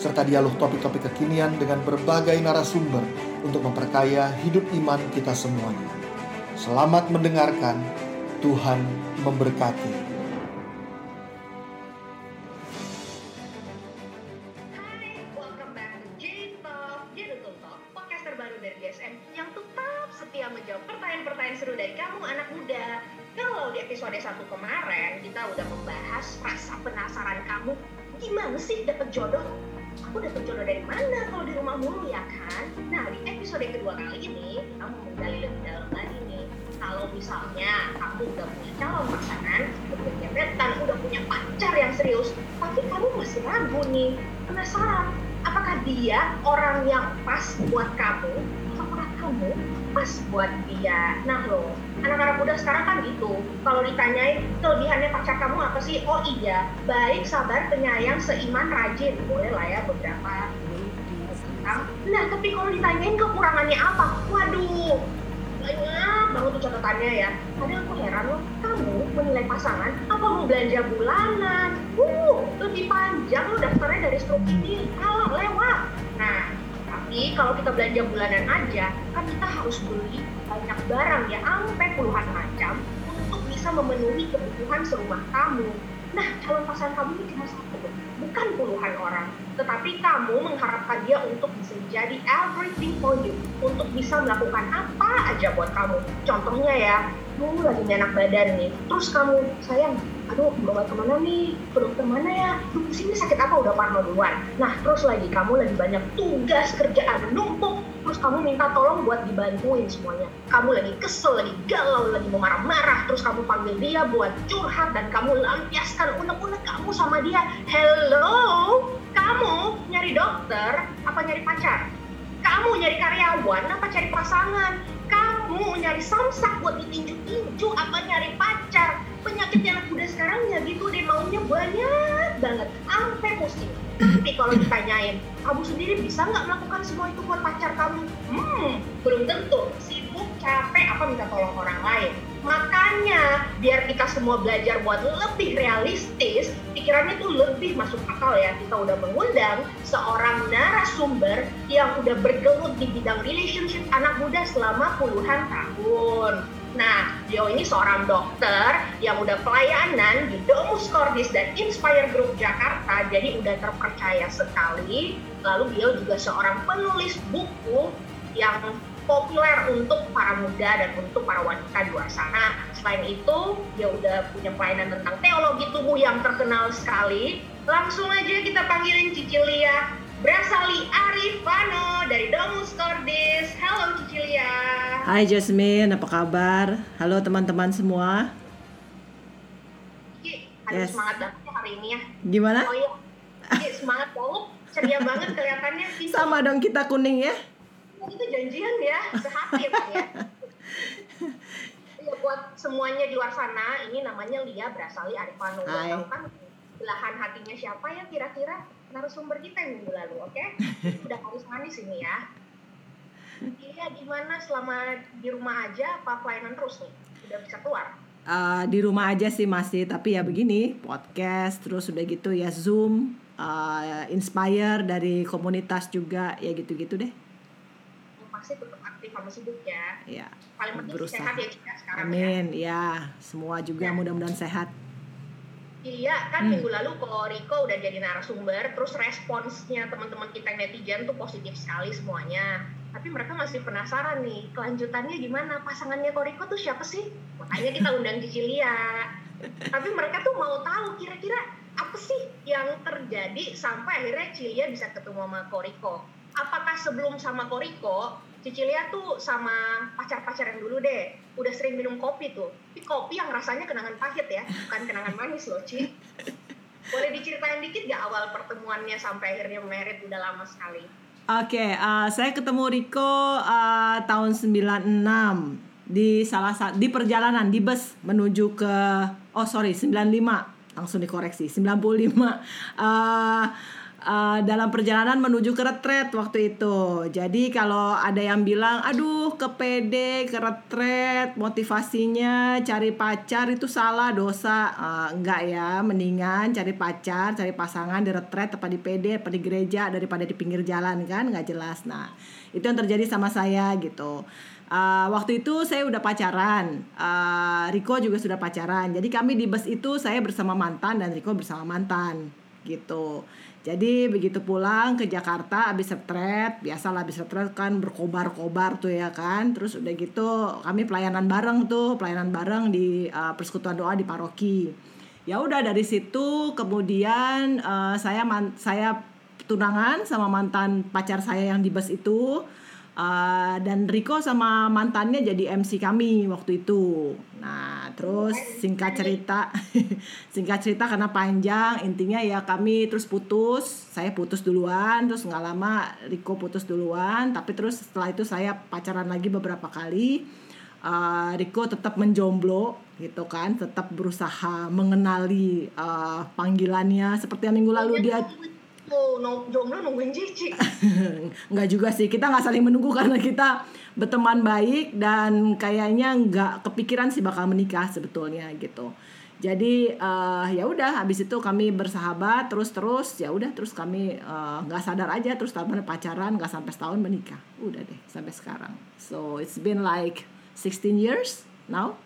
serta dialog topik-topik kekinian dengan berbagai narasumber untuk memperkaya hidup iman kita semuanya. Selamat mendengarkan, Tuhan memberkati. Hai, welcome back to J-Talk, Jedutun Talk, podcast terbaru dari DSM yang tetap setia menjawab pertanyaan-pertanyaan seru dari kamu anak muda. Kalau di episode 1 kemarin kita udah membahas rasa penasaran kamu, gimana sih dapet jodoh? Aku dapet jodoh dari mana kalau di rumah mulu ya kan? Nah di episode kedua kali ini kita mau menggali lebih dalam lagi nih. Kalau misalnya kamu udah punya calon pasangan, udah punya gebetan, udah punya pacar yang serius, tapi kamu masih ragu nih, penasaran apakah dia orang yang pas buat kamu apakah kamu pas buat dia. Nah loh anak-anak muda sekarang kan gitu. Kalau ditanyain kelebihannya pacar kamu apa sih? Oh iya. Baik sabar penyayang seiman rajin. Boleh lah ya beberapa nah tapi kalau ditanyain kekurangannya apa? Waduh banyak banget tuh catatannya ya. Kadang aku heran loh kamu menilai pasangan apa mau belanja bulanan? Uh lebih panjang loh daftarnya dari struk ini. Kalah lewat. Nah tapi kalau kita belanja bulanan aja kan kita harus beli banyak barang ya sampai puluhan macam untuk bisa memenuhi kebutuhan serumah kamu. Nah calon pasangan kamu ini cuma satu bukan puluhan orang. Tetapi kamu mengharapkan dia untuk bisa jadi everything for you untuk bisa melakukan apa aja buat kamu. Contohnya ya kamu lagi enak badan nih. Terus kamu sayang aduh bawa ke mana nih ke dokter mana ya? Duh, pusingnya sakit apa? Udah parno duluan. Nah terus lagi kamu lagi banyak tugas kerjaan numpuk. Terus kamu minta tolong buat dibantuin semuanya. Kamu lagi kesel lagi galau lagi mau marah-marah. Terus kamu panggil dia buat curhat dan kamu lampiaskan unek-unek kamu sama dia. Hello? Kamu nyari dokter apa nyari pacar? Kamu nyari karyawan apa cari pasangan kamu nyari samsak buat ditinju-tinju apa nyari pacar. Penyakit anak muda sekarang ya gitu deh maunya banyak banget sampai pusing. Tapi kalau ditanyain kamu sendiri bisa nggak melakukan semua itu buat pacar kamu? Hmm belum tentu. Sibuk capek apa minta tolong orang lain makanya biar kita semua belajar buat lebih realistis pikirannya tuh lebih masuk akal ya kita udah mengundang seorang narasumber yang udah bergelut di bidang relationship anak muda selama puluhan tahun Nah, beliau ini seorang dokter yang udah pelayanan di Domus Cordis dan Inspire Group Jakarta, jadi udah terpercaya sekali. Lalu beliau juga seorang penulis buku yang populer untuk para muda dan untuk para wanita di luar sana. Selain itu, dia udah punya pelayanan tentang teologi tubuh yang terkenal sekali. Langsung aja kita panggilin Cicilia Brasali Arifano dari Domus Cordis. Halo Cicilia. Hai Jasmine, apa kabar? Halo teman-teman semua. Ki, ada Yes. semangat banget ya hari ini ya. Gimana? Oh iya, Ki, semangat banget, ceria banget kelihatannya. Sama dong kita kuning ya. Itu janjian ya, sehati ya ya. Buat semuanya di luar sana, ini namanya Lia Brasali Arifano. Tahu kan belahan hatinya siapa ya kira-kira narasumber kita yang minggu lalu, oke? Udah harus manis ini ya. Iya, gimana selama di rumah aja apa pelayanan terus nih? Udah bisa keluar? Eh, di rumah aja sih masih, tapi ya begini, podcast, terus udah gitu ya Zoom, eh, Inspire dari komunitas juga, ya gitu-gitu deh. Pasti tetap aktif sama sibuk ya. Ya, Paling penting berusaha. sehat ya Cika sekarang ya. Amin, ya semua juga Ya. mudah-mudahan sehat. Iya, kan Hmm. minggu lalu kok Riko udah jadi narasumber, terus responsnya teman-teman kita netizen tuh positif sekali semuanya. Tapi mereka masih penasaran nih, kelanjutannya gimana? Pasangannya Koriko tuh siapa sih? Makanya kita undang Cicilia. Tapi mereka tuh mau tahu kira-kira apa sih yang terjadi sampai akhirnya Cilia bisa ketemu sama Koriko. Apakah sebelum sama Koriko, Cicilia tuh sama pacar-pacar yang dulu deh, udah sering minum kopi tuh. Tapi kopi yang rasanya kenangan pahit ya, bukan kenangan manis loh, Ci. Boleh diceritain dikit gak awal pertemuannya sampai akhirnya merit udah lama sekali? Oke, uh, saya ketemu Riko uh, tahun 96 di salah satu di perjalanan di bus menuju ke oh sorry 95 langsung dikoreksi 95 uh, Uh, dalam perjalanan menuju ke retret waktu itu. Jadi kalau ada yang bilang, aduh ke PD, ke retret, motivasinya cari pacar itu salah, dosa. Uh, enggak ya, mendingan cari pacar, cari pasangan di retret, apa di PD, apa di gereja daripada di pinggir jalan kan, nggak jelas. Nah itu yang terjadi sama saya gitu. Uh, waktu itu saya udah pacaran, uh, Riko juga sudah pacaran. Jadi kami di bus itu saya bersama mantan dan Riko bersama mantan gitu. Jadi begitu pulang ke Jakarta abis retret, biasalah abis retret kan berkobar-kobar tuh ya kan. Terus udah gitu kami pelayanan bareng tuh, pelayanan bareng di uh, persekutuan doa di paroki. Ya udah dari situ kemudian uh, saya man, saya tunangan sama mantan pacar saya yang di bus itu Uh, dan Riko sama mantannya jadi MC kami waktu itu. Nah, terus singkat cerita, singkat cerita karena panjang, intinya ya kami terus putus. Saya putus duluan, terus nggak lama Riko putus duluan. Tapi terus setelah itu saya pacaran lagi beberapa kali. Uh, Riko tetap menjomblo gitu kan, tetap berusaha mengenali uh, panggilannya. Seperti yang minggu lalu dia Oh, no, jomblo nungguin Cici. nggak juga sih, kita nggak saling menunggu karena kita berteman baik dan kayaknya nggak kepikiran sih bakal menikah sebetulnya gitu. Jadi uh, ya udah, habis itu kami bersahabat terus terus ya udah terus kami nggak uh, sadar aja terus tahun pacaran nggak sampai setahun menikah, udah deh sampai sekarang. So it's been like 16 years now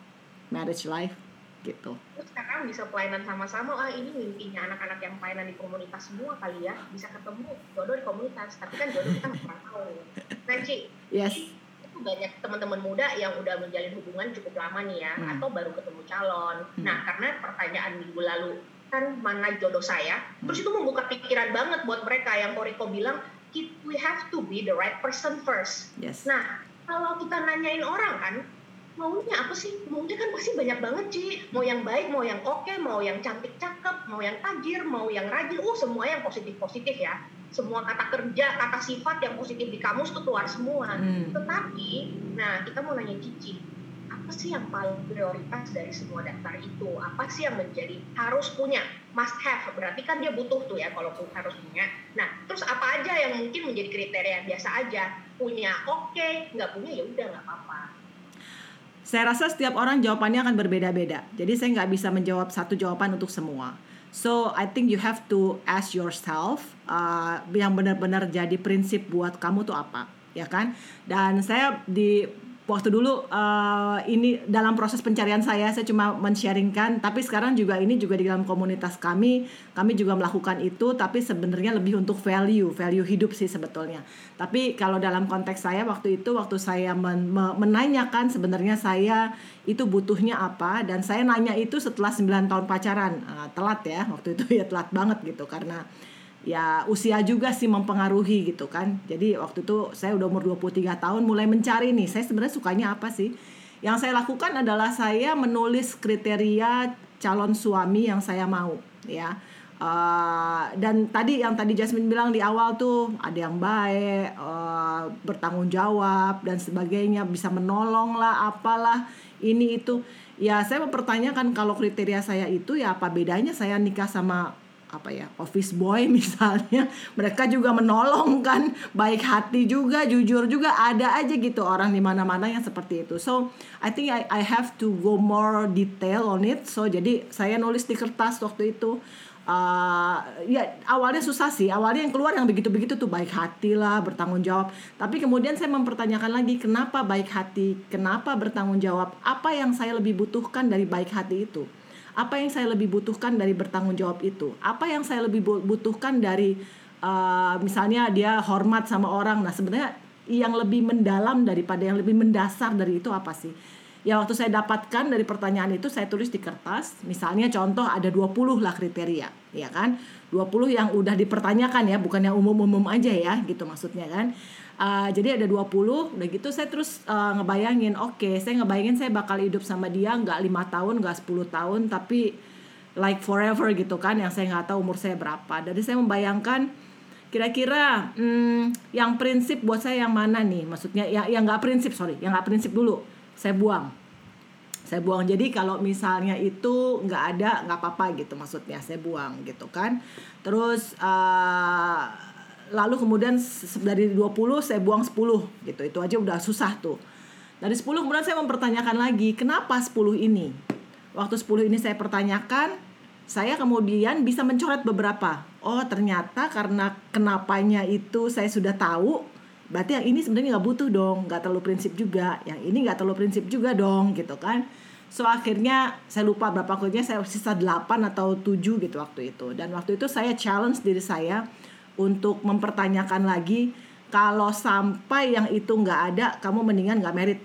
marriage life gitu. Terus sekarang bisa pelayanan sama-sama, ah ini mimpinya anak-anak yang pelayanan di komunitas semua kali ya, bisa ketemu jodoh di komunitas, tapi kan jodoh kita nggak pernah tahu. Nah, yes. itu banyak teman-teman muda yang udah menjalin hubungan cukup lama nih ya, hmm. atau baru ketemu calon. Hmm. Nah, karena pertanyaan minggu lalu kan mana jodoh saya, hmm. terus itu membuka pikiran banget buat mereka yang Koriko bilang, we have to be the right person first. Yes. Nah, kalau kita nanyain orang kan, maunya apa sih? Maunya kan pasti banyak banget sih mau yang baik mau yang oke okay, mau yang cantik cakep mau yang tajir mau yang rajin. Uh semua yang positif positif ya. Semua kata kerja kata sifat yang positif di kamus tuh keluar semua. Hmm. tetapi nah kita mau nanya Cici apa sih yang paling prioritas dari semua daftar itu? Apa sih yang menjadi harus punya? Must have. Berarti kan dia butuh tuh ya kalau harus punya. Nah terus apa aja yang mungkin menjadi kriteria biasa aja? Punya oke okay, nggak punya ya udah nggak apa-apa saya rasa setiap orang jawabannya akan berbeda-beda. Jadi saya nggak bisa menjawab satu jawaban untuk semua. So I think you have to ask yourself uh, yang benar-benar jadi prinsip buat kamu tuh apa, ya kan? Dan saya di waktu dulu uh, ini dalam proses pencarian saya saya cuma men-sharingkan. Tapi sekarang juga ini juga di dalam komunitas kami kami juga melakukan itu tapi sebenarnya lebih untuk value value hidup sih sebetulnya. Tapi kalau dalam konteks saya waktu itu waktu saya men menanyakan sebenarnya saya itu butuhnya apa dan saya nanya itu setelah 9 tahun pacaran. Uh, telat ya waktu itu ya telat banget gitu. Karena ya usia juga sih mempengaruhi gitu kan. Jadi waktu itu saya udah umur 23 tahun mulai mencari nih, saya sebenarnya sukanya apa sih? Yang saya lakukan adalah saya menulis kriteria calon suami yang saya mau ya. Uh, dan tadi yang tadi Jasmine bilang di awal tuh ada yang baik, uh, bertanggung jawab dan sebagainya, bisa menolong lah, apalah ini itu. Ya saya mempertanyakan kalau kriteria saya itu ya apa bedanya saya nikah sama apa ya office boy misalnya. Mereka juga menolong kan baik hati juga jujur juga ada aja gitu orang di mana-mana yang seperti itu. So I think I, I have to go more detail on it. So jadi saya nulis di kertas waktu itu. Uh, ya awalnya susah sih. Awalnya yang keluar yang begitu-begitu tuh baik hati lah bertanggung jawab. Tapi kemudian saya mempertanyakan lagi kenapa baik hati kenapa bertanggung jawab? Apa yang saya lebih butuhkan dari baik hati itu apa yang saya lebih butuhkan dari bertanggung jawab itu? Apa yang saya lebih butuhkan dari uh, misalnya dia hormat sama orang? Nah sebenarnya yang lebih mendalam daripada yang lebih mendasar dari itu apa sih? Ya waktu saya dapatkan dari pertanyaan itu saya tulis di kertas. Misalnya contoh ada 20 lah kriteria ya kan? 20 yang udah dipertanyakan ya bukan yang umum-umum aja ya gitu maksudnya kan Uh, jadi ada 20 udah gitu saya terus uh, ngebayangin oke okay, saya ngebayangin saya bakal hidup sama dia nggak lima tahun nggak 10 tahun tapi like forever gitu kan yang saya nggak tahu umur saya berapa. Jadi saya membayangkan kira-kira hmm, yang prinsip buat saya yang mana nih? Maksudnya ya yang nggak prinsip sorry yang nggak prinsip dulu saya buang. Saya buang. Jadi kalau misalnya itu nggak ada nggak apa-apa gitu maksudnya saya buang gitu kan. Terus uh, lalu kemudian dari 20 saya buang 10 gitu. Itu aja udah susah tuh. Dari 10 kemudian saya mempertanyakan lagi kenapa 10 ini? Waktu 10 ini saya pertanyakan saya kemudian bisa mencoret beberapa. Oh ternyata karena kenapanya itu saya sudah tahu berarti yang ini sebenarnya nggak butuh dong. Nggak terlalu prinsip juga. Yang ini nggak terlalu prinsip juga dong gitu kan. So akhirnya saya lupa berapa akhirnya saya sisa 8 atau 7 gitu waktu itu. Dan waktu itu saya challenge diri saya untuk mempertanyakan lagi kalau sampai yang itu nggak ada kamu mendingan nggak merit.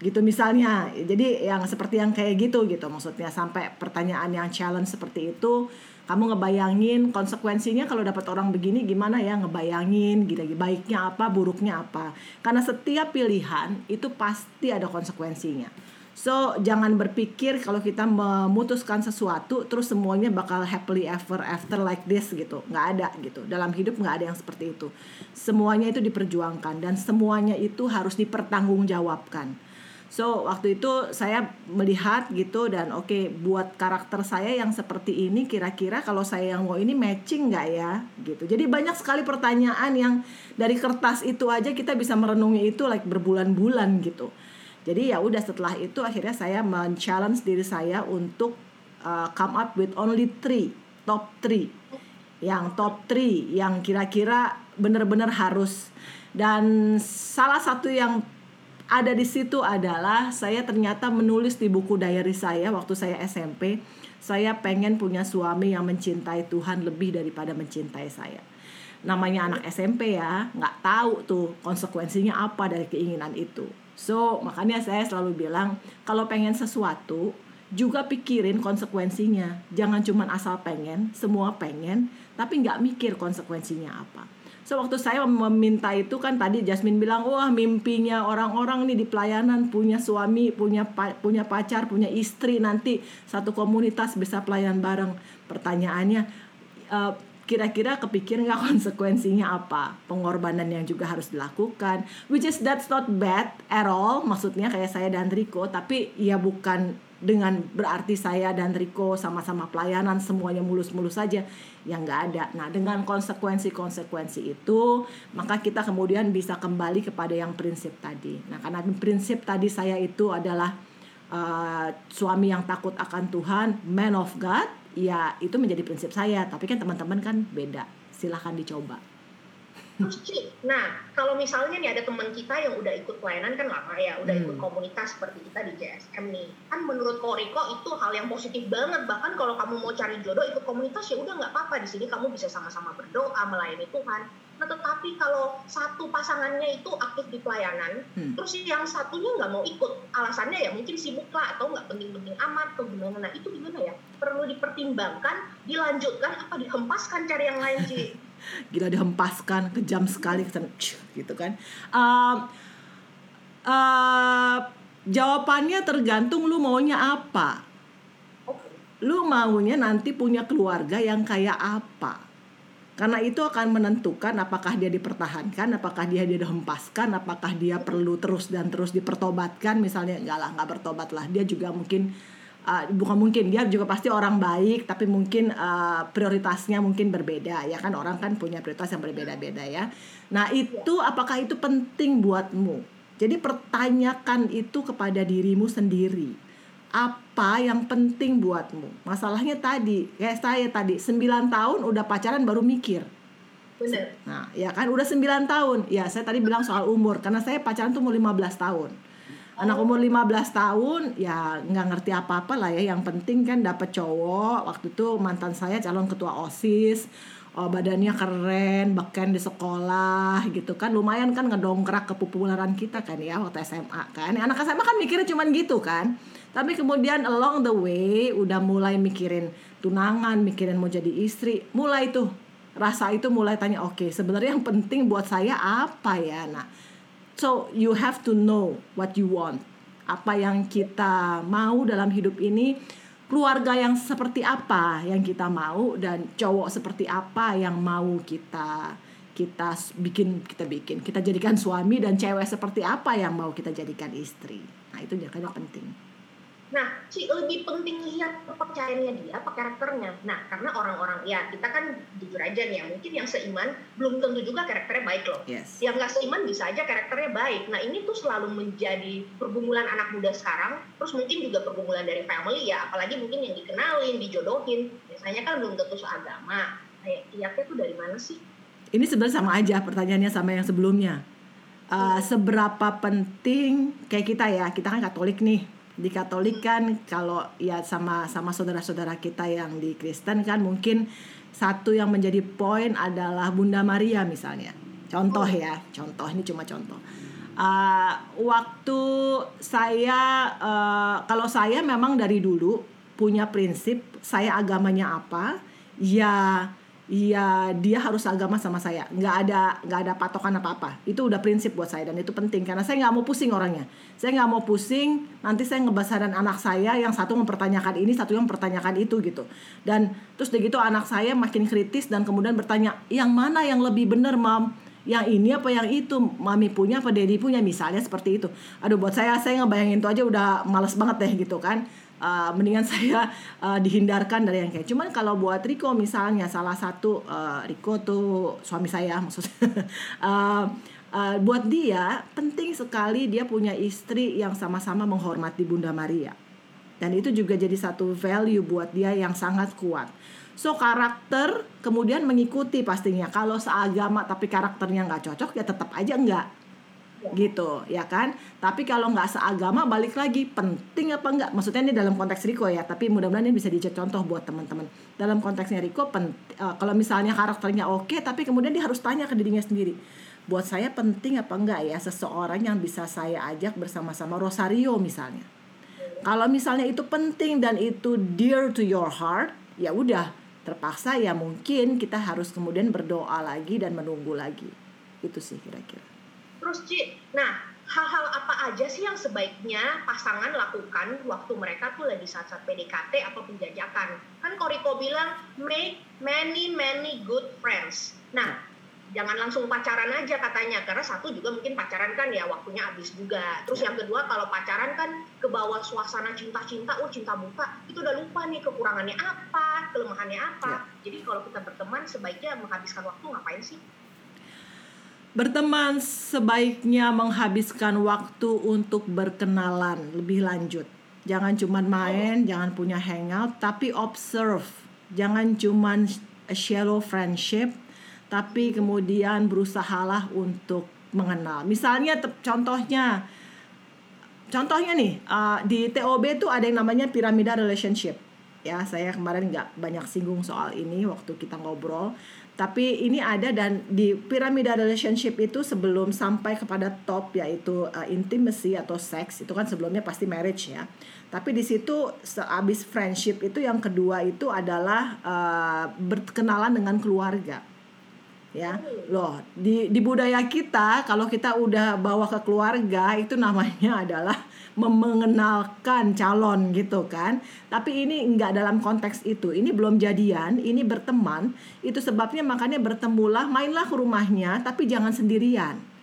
Gitu misalnya. Jadi yang seperti yang kayak gitu gitu. Maksudnya sampai pertanyaan yang challenge seperti itu kamu ngebayangin konsekuensinya kalau dapat orang begini gimana ya ngebayangin gitu baiknya apa buruknya apa. Karena setiap pilihan itu pasti ada konsekuensinya so jangan berpikir kalau kita memutuskan sesuatu terus semuanya bakal happily ever after like this gitu. Nggak ada gitu. Dalam hidup nggak ada yang seperti itu. Semuanya itu diperjuangkan dan semuanya itu harus dipertanggungjawabkan. So waktu itu saya melihat gitu dan oke okay, buat karakter saya yang seperti ini kira-kira kalau saya yang mau ini matching nggak ya? Gitu. Jadi banyak sekali pertanyaan yang dari kertas itu aja kita bisa merenungi itu like berbulan-bulan gitu. Jadi ya udah setelah itu akhirnya saya men-challenge diri saya untuk uh, come up with only three top three. Yang top three yang kira-kira benar-benar harus. Dan salah satu yang ada di situ adalah saya ternyata menulis di buku diary saya waktu saya SMP saya pengen punya suami yang mencintai Tuhan lebih daripada mencintai saya. Namanya anak SMP ya nggak tahu tuh konsekuensinya apa dari keinginan itu so makanya saya selalu bilang kalau pengen sesuatu juga pikirin konsekuensinya jangan cuma asal pengen semua pengen tapi nggak mikir konsekuensinya apa So waktu saya meminta itu kan tadi Jasmine bilang wah mimpinya orang-orang nih di pelayanan punya suami, punya punya pacar, punya istri nanti satu komunitas bisa pelayan bareng. Pertanyaannya uh, kira-kira kepikir nggak konsekuensinya apa pengorbanan yang juga harus dilakukan which is that's not bad at all maksudnya kayak saya dan Riko tapi ya bukan dengan berarti saya dan Riko sama-sama pelayanan semuanya mulus-mulus saja yang nggak ada. Nah dengan konsekuensi-konsekuensi itu maka kita kemudian bisa kembali kepada yang prinsip tadi. Nah karena prinsip tadi saya itu adalah uh, suami yang takut akan Tuhan, man of God, ya itu menjadi prinsip saya. Tapi kan teman-teman kan beda. Silahkan dicoba. Nah, kalau misalnya nih ada teman kita yang udah ikut pelayanan kan lama ya, udah hmm. ikut komunitas seperti kita di JSM nih. Kan menurut Koriko itu hal yang positif banget. Bahkan kalau kamu mau cari jodoh ikut komunitas ya udah nggak apa-apa. Di sini kamu bisa sama-sama berdoa, melayani Tuhan. Nah, tetapi kalau satu pasangannya itu aktif di pelayanan, hmm. terus yang satunya nggak mau ikut, alasannya ya mungkin sibuk lah atau nggak penting-penting amat atau gimana. Nah, itu gimana ya? Perlu dipertimbangkan, dilanjutkan apa dihempaskan cari yang lain sih? gila dihempaskan kejam sekali gitu kan uh, uh, jawabannya tergantung lu maunya apa lu maunya nanti punya keluarga yang kayak apa karena itu akan menentukan apakah dia dipertahankan, apakah dia dihempaskan, apakah dia perlu terus dan terus dipertobatkan. Misalnya enggak lah, nggak bertobat lah. Dia juga mungkin uh, bukan mungkin dia juga pasti orang baik tapi mungkin uh, prioritasnya mungkin berbeda ya kan orang kan punya prioritas yang berbeda-beda ya nah itu apakah itu penting buatmu jadi pertanyakan itu kepada dirimu sendiri apa yang penting buatmu? Masalahnya tadi kayak saya tadi 9 tahun udah pacaran baru mikir. Bener. Nah, ya kan udah 9 tahun. Ya, saya tadi bilang soal umur karena saya pacaran tuh mau 15 tahun. Anak umur 15 tahun ya nggak ngerti apa-apa lah ya. Yang penting kan dapat cowok waktu itu mantan saya calon ketua osis. Oh, badannya keren beken di sekolah gitu kan. Lumayan kan ngedongkrak kepopuleran kita kan ya waktu SMA kan. Anak SMA kan mikirnya cuman gitu kan tapi kemudian along the way udah mulai mikirin tunangan mikirin mau jadi istri mulai tuh rasa itu mulai tanya oke okay, sebenarnya yang penting buat saya apa ya nah So you have to know what you want. Apa yang kita mau dalam hidup ini, keluarga yang seperti apa yang kita mau dan cowok seperti apa yang mau kita kita bikin kita bikin kita jadikan suami dan cewek seperti apa yang mau kita jadikan istri. Nah itu jangan penting Nah, Ci, lebih penting lihat kepercayaannya dia apa karakternya. Nah, karena orang-orang, ya kita kan jujur aja nih ya, mungkin yang seiman belum tentu juga karakternya baik loh. yes Yang nggak seiman bisa aja karakternya baik. Nah, ini tuh selalu menjadi pergumulan anak muda sekarang. Terus mungkin juga pergumulan dari family ya, apalagi mungkin yang dikenalin, dijodohin. Biasanya kan belum tentu seagama. Kayak lihatnya tuh dari mana sih? ini sebenarnya sama aja pertanyaannya sama yang sebelumnya Uh, seberapa penting kayak kita ya kita kan Katolik nih di Katolik kan kalau ya sama sama saudara-saudara kita yang di Kristen kan mungkin satu yang menjadi poin adalah Bunda Maria misalnya. Contoh ya contoh ini cuma contoh. Uh, waktu saya uh, kalau saya memang dari dulu punya prinsip saya agamanya apa? Ya ya dia harus agama sama saya. Nggak ada nggak ada patokan apa apa itu udah prinsip buat saya dan itu penting. Karena saya nggak mau pusing orangnya. Saya nggak mau pusing nanti saya ngebasaran anak saya yang satu mempertanyakan ini satu yang mempertanyakan itu gitu. Dan terus begitu anak saya makin kritis dan kemudian bertanya yang mana yang lebih benar mam? Yang ini apa yang itu? Mami punya apa daddy punya? Misalnya seperti itu. Aduh buat saya saya ngebayangin itu aja udah males banget deh gitu kan Uh, mendingan saya uh, dihindarkan dari yang kayak. Cuman kalau buat Riko misalnya salah satu uh, Riko tuh suami saya maksudnya uh, uh, buat dia penting sekali dia punya istri yang sama-sama menghormati Bunda Maria. Dan itu juga jadi satu value buat dia yang sangat kuat. So karakter kemudian mengikuti pastinya. Kalau seagama tapi karakternya nggak cocok ya tetap aja enggak gitu ya kan? Tapi kalau nggak seagama balik lagi penting apa enggak maksudnya ini dalam konteks Riko ya tapi mudah-mudahan ini bisa dijadi contoh buat teman-teman. Dalam konteksnya Riko uh, kalau misalnya karakternya oke tapi kemudian dia harus tanya ke dirinya sendiri buat saya penting apa enggak ya seseorang yang bisa saya ajak bersama-sama Rosario misalnya? Kalau misalnya itu penting dan itu dear to your heart ya udah terpaksa ya mungkin kita harus kemudian berdoa lagi dan menunggu lagi. Itu sih kira-kira Terus Ci, nah hal-hal apa aja sih yang sebaiknya pasangan lakukan waktu mereka tuh lagi saat-saat PDKT atau penjajakan? Kan Koriko bilang make many many good friends. Nah, jangan langsung pacaran aja katanya karena satu juga mungkin pacaran kan ya waktunya habis juga. Terus yang kedua kalau pacaran kan ke bawah suasana cinta-cinta, oh cinta buta, itu udah lupa nih kekurangannya apa, kelemahannya apa. Jadi kalau kita berteman sebaiknya menghabiskan waktu ngapain sih? Berteman sebaiknya menghabiskan waktu untuk berkenalan lebih lanjut. Jangan cuma main, jangan punya hangout, tapi observe. Jangan cuma shallow friendship, tapi kemudian berusahalah untuk mengenal. Misalnya contohnya, contohnya nih uh, di TOB tuh ada yang namanya piramida relationship. Ya, saya kemarin nggak banyak singgung soal ini waktu kita ngobrol. Tapi ini ada dan di piramida relationship itu sebelum sampai kepada top yaitu uh, intimacy atau seks itu kan sebelumnya pasti marriage ya. Tapi di situ sehabis friendship itu yang kedua itu adalah uh, berkenalan dengan keluarga ya. Loh di di budaya kita kalau kita udah bawa ke keluarga itu namanya adalah mengenalkan calon gitu kan. Tapi ini nggak dalam konteks itu. Ini belum jadian ini berteman. Itu sebabnya makanya bertemulah mainlah ke rumahnya tapi jangan sendirian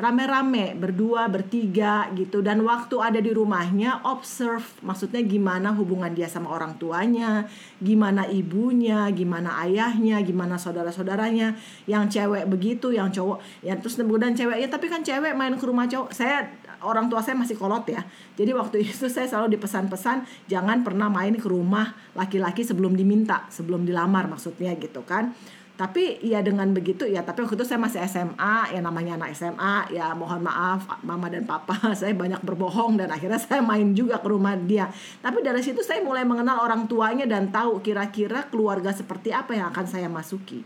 rame-rame berdua bertiga gitu. Dan waktu ada di rumahnya observe maksudnya gimana hubungan dia sama orang tuanya gimana ibunya gimana ayahnya gimana saudara-saudaranya. Yang cewek begitu yang cowok ya terus kemudian cewek ya tapi kan cewek main ke rumah cowok. Saya orang tua saya masih kolot ya. Jadi waktu itu saya selalu dipesan-pesan jangan pernah main ke rumah laki-laki sebelum diminta sebelum dilamar maksudnya gitu kan tapi ya dengan begitu ya tapi waktu itu saya masih SMA ya namanya anak SMA ya mohon maaf mama dan papa saya banyak berbohong dan akhirnya saya main juga ke rumah dia. Tapi dari situ saya mulai mengenal orang tuanya dan tahu kira-kira keluarga seperti apa yang akan saya masuki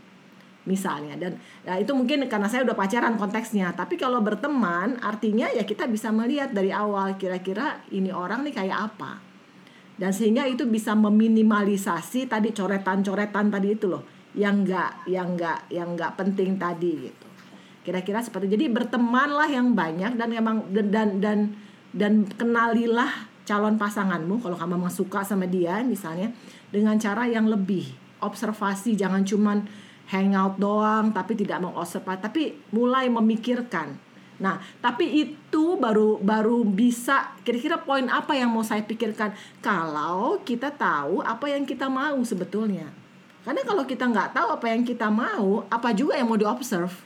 misalnya. Dan ya itu mungkin karena saya udah pacaran konteksnya. Tapi kalau berteman artinya ya kita bisa melihat dari awal kira-kira ini orang nih kayak apa. Dan sehingga itu bisa meminimalisasi tadi coretan-coretan tadi itu loh yang enggak yang enggak yang enggak penting tadi gitu. Kira-kira seperti jadi bertemanlah yang banyak dan memang dan dan dan, dan kenalilah calon pasanganmu kalau kamu memang suka sama dia misalnya dengan cara yang lebih observasi jangan cuman hangout doang tapi tidak mengobservasi tapi mulai memikirkan. Nah, tapi itu baru baru bisa kira-kira poin apa yang mau saya pikirkan? Kalau kita tahu apa yang kita mau sebetulnya. Karena kalau kita nggak tahu apa yang kita mau, apa juga yang mau diobserve,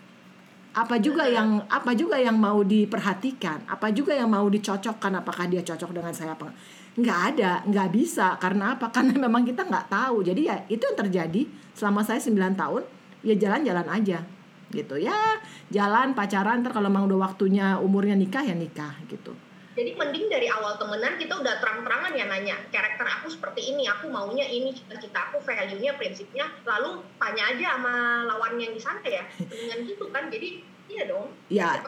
apa juga yang apa juga yang mau diperhatikan, apa juga yang mau dicocokkan, apakah dia cocok dengan saya apa nggak? Ada, nggak bisa. Karena apa? Karena memang kita nggak tahu. Jadi ya itu yang terjadi selama saya 9 tahun, ya jalan-jalan aja. Gitu. Ya jalan pacaran ntar kalau memang udah waktunya umurnya nikah ya nikah gitu jadi mending dari awal temenan kita udah terang-terangan ya nanya karakter aku seperti ini aku maunya ini cita-cita aku value-nya prinsipnya. Lalu tanya aja sama lawan yang di sana ya dengan gitu kan. Jadi iya dong ya.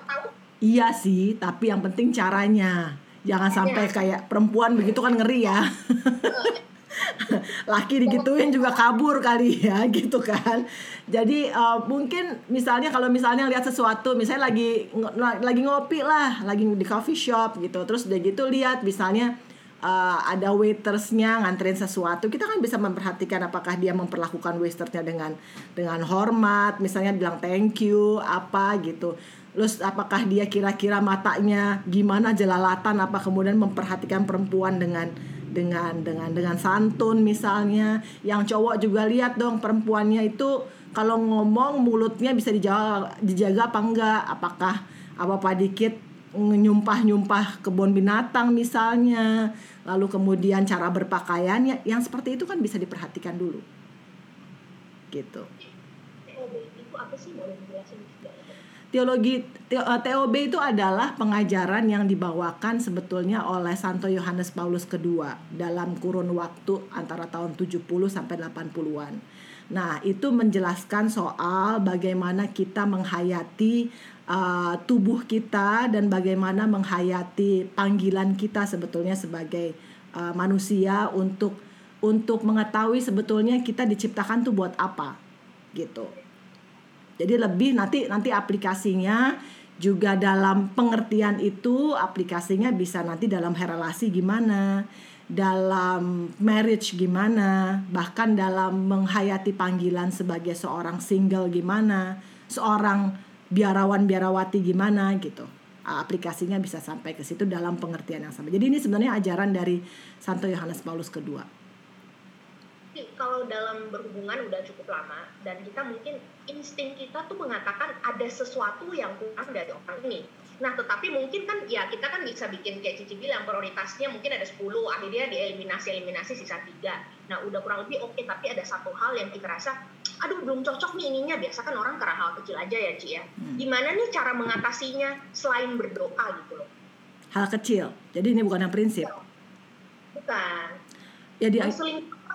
iya sih tapi yang penting caranya. Jangan sampai ya. kayak perempuan begitu kan ngeri ya laki digituin juga kabur kali ya gitu kan. Jadi uh, mungkin misalnya kalau misalnya lihat sesuatu misalnya lagi lagi ngopi lah lagi di coffee shop gitu terus udah gitu lihat misalnya uh, ada waitersnya nganterin sesuatu kita kan bisa memperhatikan apakah dia memperlakukan waitersnya dengan dengan hormat misalnya bilang thank you apa gitu. Terus apakah dia kira-kira matanya gimana jelalatan apa kemudian memperhatikan perempuan dengan dengan dengan dengan santun misalnya. Yang cowok juga lihat dong perempuannya itu kalau ngomong mulutnya bisa dijaga dijaga apa enggak? Apakah apa apa dikit nyumpah-nyumpah kebun binatang misalnya? Lalu kemudian cara berpakaiannya yang seperti itu kan bisa diperhatikan dulu. Gitu. Itu apa sih boleh Teologi TOB eh, itu adalah pengajaran yang dibawakan sebetulnya oleh Santo Yohanes Paulus II dalam kurun waktu antara tahun 70 sampai 80-an. Nah, itu menjelaskan soal bagaimana kita menghayati uh, tubuh kita dan bagaimana menghayati panggilan kita sebetulnya sebagai uh, manusia untuk untuk mengetahui sebetulnya kita diciptakan tuh buat apa gitu. Jadi lebih nanti nanti aplikasinya juga dalam pengertian itu aplikasinya bisa nanti dalam relasi gimana, dalam marriage gimana, bahkan dalam menghayati panggilan sebagai seorang single gimana, seorang biarawan biarawati gimana gitu. Aplikasinya bisa sampai ke situ dalam pengertian yang sama. Jadi ini sebenarnya ajaran dari Santo Yohanes Paulus II kalau dalam berhubungan udah cukup lama dan kita mungkin insting kita tuh mengatakan ada sesuatu yang kurang dari orang ini. Nah, tetapi mungkin kan ya kita kan bisa bikin kayak Cici bilang prioritasnya mungkin ada 10, akhirnya dieliminasi-eliminasi sisa tiga. Nah, udah kurang lebih oke, okay, tapi ada satu hal yang kita rasa, aduh belum cocok nih ininya. Biasa kan orang karena hal kecil aja ya, Ci ya. Hmm. Gimana nih cara mengatasinya selain berdoa gitu loh? Hal kecil, jadi ini bukan yang prinsip. Bukan. Ya dia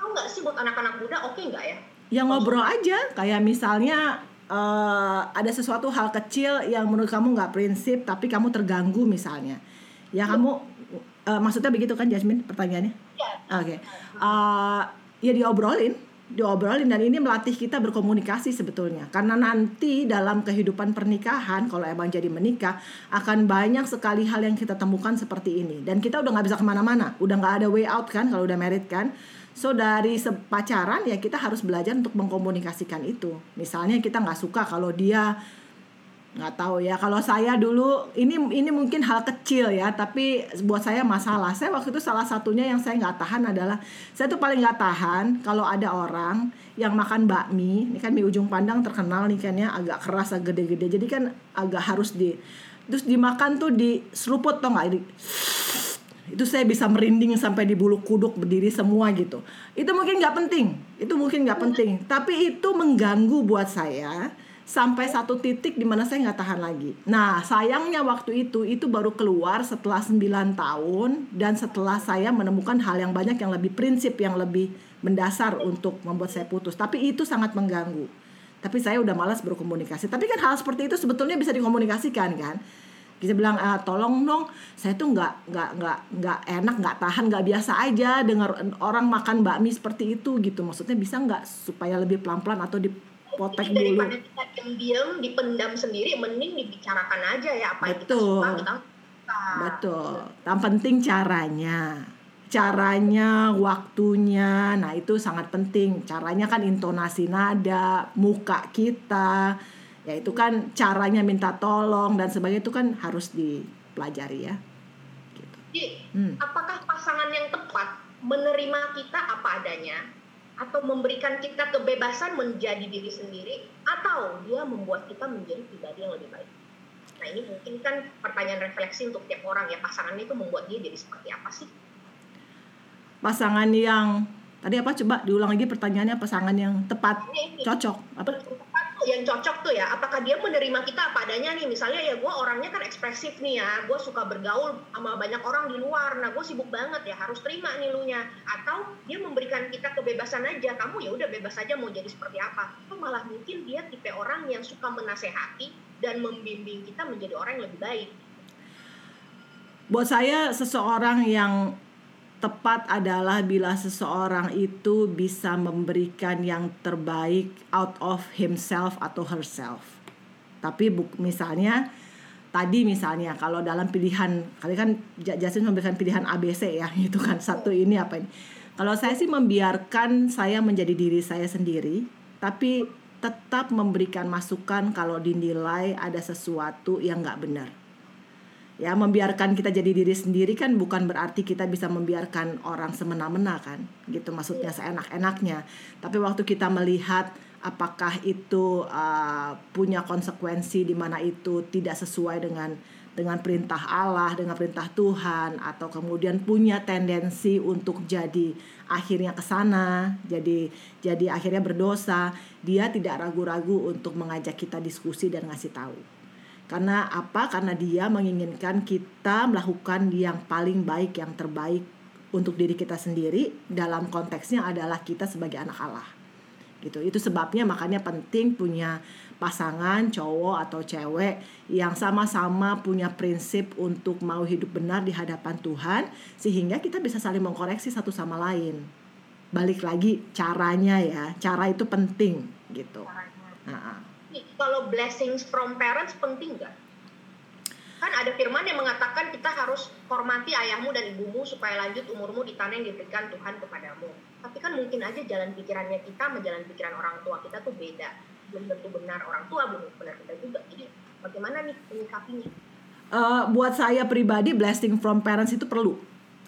tahu nggak sih buat anak-anak muda oke okay nggak ya? Ya ngobrol aja, kayak misalnya uh, ada sesuatu hal kecil yang menurut kamu nggak prinsip tapi kamu terganggu misalnya, ya, ya. kamu uh, maksudnya begitu kan Jasmine pertanyaannya? Ya. Oke, okay. uh, ya diobrolin, diobrolin dan ini melatih kita berkomunikasi sebetulnya karena nanti dalam kehidupan pernikahan kalau emang jadi menikah akan banyak sekali hal yang kita temukan seperti ini dan kita udah nggak bisa ke mana-mana udah nggak ada way out kan kalau udah married kan So dari pacaran ya kita harus belajar untuk mengkomunikasikan itu. Misalnya kita nggak suka kalau dia nggak tahu ya. Kalau saya dulu ini ini mungkin hal kecil ya tapi buat saya masalah. Saya waktu itu salah satunya yang saya nggak tahan adalah saya tuh paling nggak tahan kalau ada orang yang makan bakmi. Ini kan mie ujung pandang terkenal nih kan ya agak keras agak gede-gede. Jadi kan agak harus di terus dimakan tuh di seruput tau nggak itu saya bisa merinding sampai di bulu kuduk berdiri semua gitu. Itu mungkin nggak penting. Itu mungkin nggak penting. Tapi itu mengganggu buat saya sampai satu titik di mana saya nggak tahan lagi. Nah sayangnya waktu itu itu baru keluar setelah 9 tahun dan setelah saya menemukan hal yang banyak yang lebih prinsip yang lebih mendasar untuk membuat saya putus. Tapi itu sangat mengganggu. Tapi saya udah malas berkomunikasi. Tapi kan hal seperti itu sebetulnya bisa dikomunikasikan kan kita bilang ah, tolong dong saya tuh nggak nggak nggak nggak enak nggak tahan nggak biasa aja dengar orang makan bakmi seperti itu gitu maksudnya bisa nggak supaya lebih pelan pelan atau dipotek dulu daripada kita diam diam dipendam sendiri mending dibicarakan aja ya apa betul yang kita suka, kita betul yang penting caranya caranya, waktunya. Nah, itu sangat penting. Caranya kan intonasi nada, muka kita. Ya itu kan caranya minta tolong dan sebagainya itu kan harus dipelajari ya. Gitu. Jadi, hmm. apakah pasangan yang tepat menerima kita apa adanya atau memberikan kita kebebasan menjadi diri sendiri atau dia membuat kita menjadi pribadi yang lebih baik. Nah ini mungkin kan pertanyaan refleksi untuk tiap orang ya pasangan itu membuat dia jadi seperti apa sih? Pasangan yang tadi apa coba diulang lagi pertanyaannya pasangan yang tepat cocok apa? Yang cocok tuh ya apakah dia menerima kita apa adanya nih? Misalnya ya gue orangnya kan ekspresif nih ya gue suka bergaul sama banyak orang di luar nah gue sibuk banget ya harus terima nih lu nya. Atau dia memberikan kita kebebasan aja kamu ya udah bebas aja mau jadi seperti apa. Atau malah mungkin dia tipe orang yang suka menasehati dan membimbing kita menjadi orang yang lebih baik. Buat saya seseorang yang tepat adalah bila seseorang itu bisa memberikan yang terbaik out of himself atau herself. Tapi buk, misalnya tadi misalnya kalau dalam pilihan kali kan Jasin memberikan pilihan ABC ya gitu kan satu ini apa ini. Kalau saya sih membiarkan saya menjadi diri saya sendiri, tapi tetap memberikan masukan kalau dinilai ada sesuatu yang nggak benar ya membiarkan kita jadi diri sendiri kan bukan berarti kita bisa membiarkan orang semena-mena kan. Gitu maksudnya seenak-enaknya. Tapi waktu kita melihat apakah itu uh, punya konsekuensi di mana itu tidak sesuai dengan dengan perintah Allah dengan perintah Tuhan atau kemudian punya tendensi untuk jadi akhirnya ke sana jadi jadi akhirnya berdosa dia tidak ragu-ragu untuk mengajak kita diskusi dan ngasih tahu karena apa? Karena dia menginginkan kita melakukan yang paling baik, yang terbaik untuk diri kita sendiri. Dalam konteksnya adalah kita sebagai anak Allah. Gitu. Itu sebabnya makanya penting punya pasangan cowok atau cewek yang sama-sama punya prinsip untuk mau hidup benar di hadapan Tuhan sehingga kita bisa saling mengkoreksi satu sama lain. Balik lagi caranya ya, cara itu penting gitu. Nah, kalau blessings from parents penting nggak? Kan ada firman yang mengatakan kita harus hormati ayahmu dan ibumu supaya lanjut umurmu di tanah yang diberikan Tuhan kepadamu. Tapi kan mungkin aja jalan pikirannya kita sama jalan pikiran orang tua kita tuh beda. Belum tentu benar orang tua, belum benar kita juga. Jadi bagaimana nih menyikapinya? Uh, buat saya pribadi blessing from parents itu perlu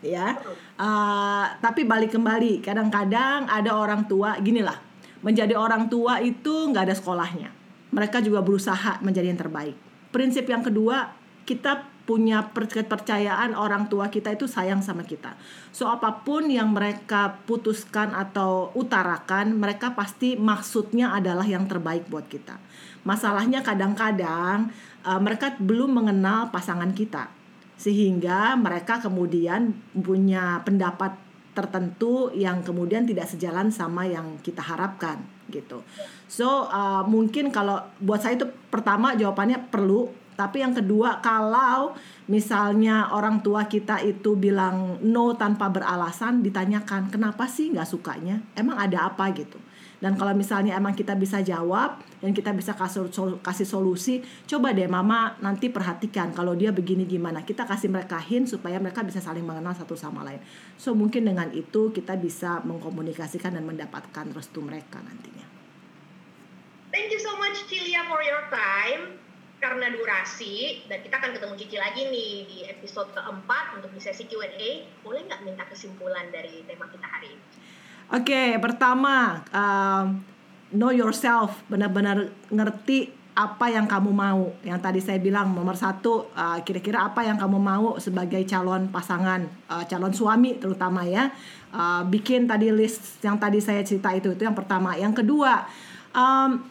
ya. Uh, tapi balik kembali, kadang-kadang ada orang tua gini lah, menjadi orang tua itu nggak ada sekolahnya mereka juga berusaha menjadi yang terbaik. Prinsip yang kedua, kita punya kepercayaan orang tua kita itu sayang sama kita. So apa pun yang mereka putuskan atau utarakan, mereka pasti maksudnya adalah yang terbaik buat kita. Masalahnya kadang-kadang uh, mereka belum mengenal pasangan kita. Sehingga mereka kemudian punya pendapat tertentu yang kemudian tidak sejalan sama yang kita harapkan gitu. So uh, mungkin kalau buat saya itu pertama jawabannya perlu, tapi yang kedua kalau misalnya orang tua kita itu bilang no tanpa beralasan, ditanyakan kenapa sih nggak sukanya, emang ada apa gitu. Dan kalau misalnya emang kita bisa jawab dan kita bisa kasih solusi, coba deh mama nanti perhatikan kalau dia begini gimana. Kita kasih mereka hint supaya mereka bisa saling mengenal satu sama lain. So mungkin dengan itu kita bisa mengkomunikasikan dan mendapatkan restu mereka nantinya. Thank you so much Cilia for your time karena durasi dan kita akan ketemu Cici lagi nih di episode keempat untuk di sesi Q&A boleh nggak minta kesimpulan dari tema kita hari ini? Oke, okay, pertama um, know yourself, benar-benar ngerti apa yang kamu mau. Yang tadi saya bilang nomor satu, uh, kira-kira apa yang kamu mau sebagai calon pasangan, uh, calon suami terutama ya. Uh, bikin tadi list yang tadi saya cerita itu itu yang pertama. Yang kedua, um,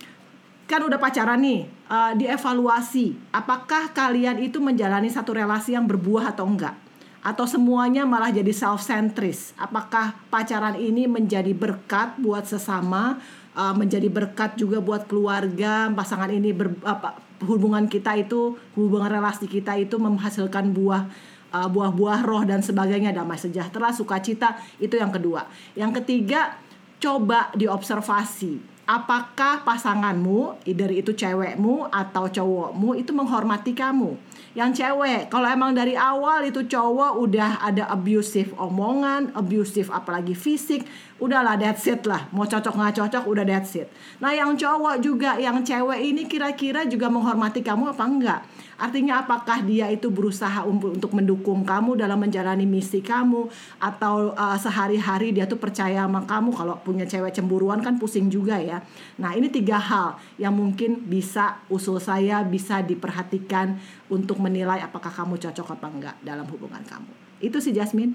kan udah pacaran nih, uh, dievaluasi. Apakah kalian itu menjalani satu relasi yang berbuah atau enggak? Atau semuanya malah jadi self centris apakah pacaran ini menjadi berkat buat sesama uh, menjadi berkat juga buat keluarga? Pasangan ini ber, apa, hubungan kita itu hubungan relasi kita itu menghasilkan buah uh, buah-buah roh dan sebagainya damai sejahtera sukacita. Itu yang kedua. Yang ketiga coba diobservasi. Apakah pasanganmu, dari itu cewekmu atau cowokmu itu menghormati kamu. Yang cewek, kalau emang dari awal itu cowok udah ada abusive omongan, abusive apalagi fisik, udahlah that's it lah. Mau cocok nggak cocok udah that's it. Nah yang cowok juga, yang cewek ini kira-kira juga menghormati kamu apa enggak? Artinya apakah dia itu berusaha untuk mendukung kamu dalam menjalani misi kamu atau uh, sehari-hari dia tuh percaya sama kamu kalau punya cewek cemburuan kan pusing juga ya. Nah, ini tiga hal yang mungkin bisa usul saya bisa diperhatikan untuk menilai apakah kamu cocok apa enggak dalam hubungan kamu. Itu sih Jasmine.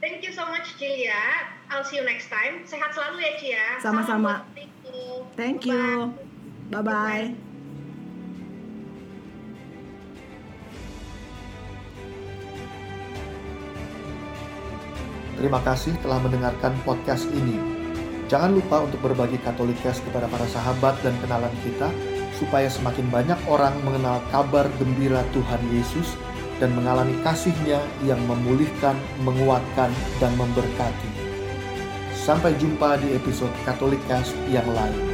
Thank you so much Cia. I'll see you next time. Sehat selalu ya Cia. Sama-sama. Thank you. Bye-bye. Terima kasih telah mendengarkan podcast ini. Jangan lupa untuk berbagi Katolikes kepada para sahabat dan kenalan kita, supaya semakin banyak orang mengenal kabar gembira Tuhan Yesus dan mengalami kasihnya yang memulihkan, menguatkan, dan memberkati. Sampai jumpa di episode Katolikes yang lain.